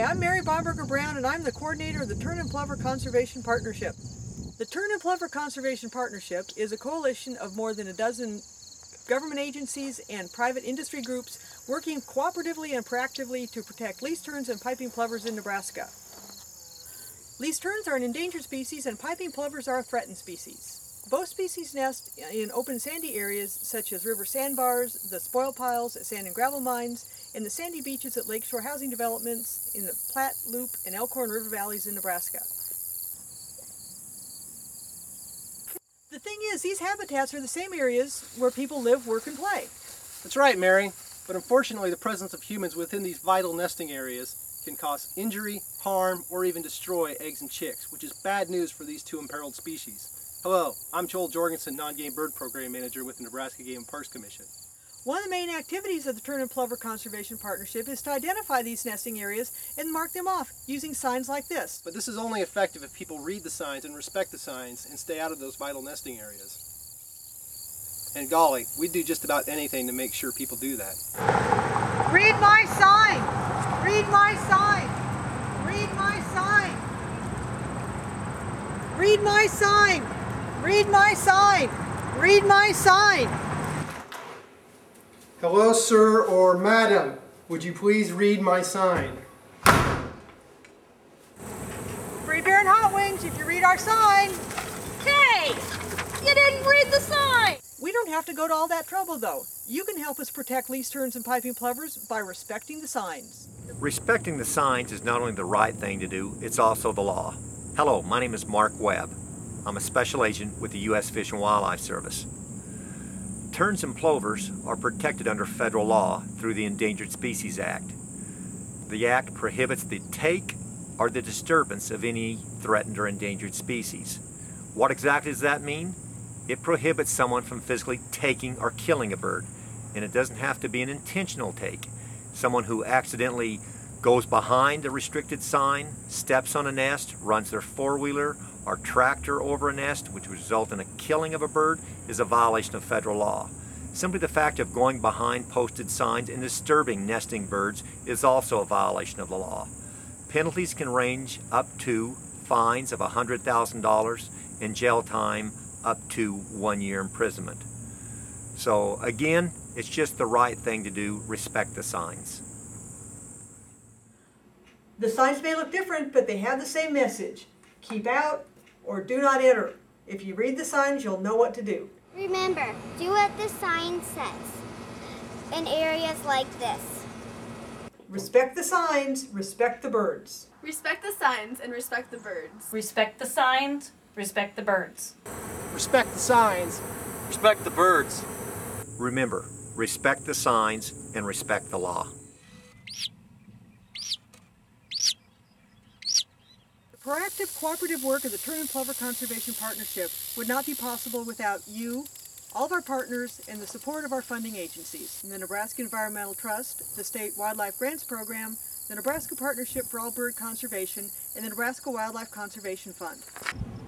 Hi, I'm Mary Bomberger Brown and I'm the coordinator of the Tern and Plover Conservation Partnership. The Tern and Plover Conservation Partnership is a coalition of more than a dozen government agencies and private industry groups working cooperatively and proactively to protect least terns and piping plovers in Nebraska. Least terns are an endangered species and piping plovers are a threatened species. Both species nest in open sandy areas such as river sandbars, the spoil piles at sand and gravel mines, and the sandy beaches at lakeshore housing developments in the Platte, Loup, and Elkhorn River valleys in Nebraska. The thing is, these habitats are the same areas where people live, work, and play. That's right, Mary. But unfortunately, the presence of humans within these vital nesting areas can cause injury, harm, or even destroy eggs and chicks, which is bad news for these two imperiled species. Hello, I'm Joel Jorgensen, Non-Game Bird Program Manager with the Nebraska Game and Parks Commission. One of the main activities of the Tern and Plover Conservation Partnership is to identify these nesting areas and mark them off using signs like this. But this is only effective if people read the signs and respect the signs and stay out of those vital nesting areas. And golly, we'd do just about anything to make sure people do that. Read my sign! Read my sign! Read my sign! Read my sign! Read my sign! Read my sign! Hello, sir or madam. Would you please read my sign? Free beer and hot wings if you read our sign. Hey! You didn't read the sign! We don't have to go to all that trouble though. You can help us protect least terns and piping plovers by respecting the signs. Respecting the signs is not only the right thing to do, it's also the law. Hello, my name is Mark Webb. I'm a special agent with the U.S. Fish and Wildlife Service. Terns and plovers are protected under federal law through the Endangered Species Act. The Act prohibits the take or the disturbance of any threatened or endangered species. What exactly does that mean? It prohibits someone from physically taking or killing a bird, and it doesn't have to be an intentional take. Someone who accidentally goes behind a restricted sign, steps on a nest, runs their four-wheeler or tractor over a nest, which would result in a killing of a bird, is a violation of federal law. Simply the fact of going behind posted signs and disturbing nesting birds is also a violation of the law. Penalties can range up to fines of $100,000 and jail time up to one year imprisonment. So again, it's just the right thing to do, respect the signs. The signs may look different, but they have the same message. Keep out or do not enter. If you read the signs, you'll know what to do. Remember, do what the sign says in areas like this. Respect the signs, respect the birds. Respect the signs and respect the birds. Respect the signs, respect the birds. Respect the signs. Respect the birds. Remember, respect the signs and respect the law. Proactive cooperative work of the Tern and Plover Conservation Partnership would not be possible without you, all of our partners, and the support of our funding agencies, the Nebraska Environmental Trust, the State Wildlife Grants Program, the Nebraska Partnership for All Bird Conservation, and the Nebraska Wildlife Conservation Fund.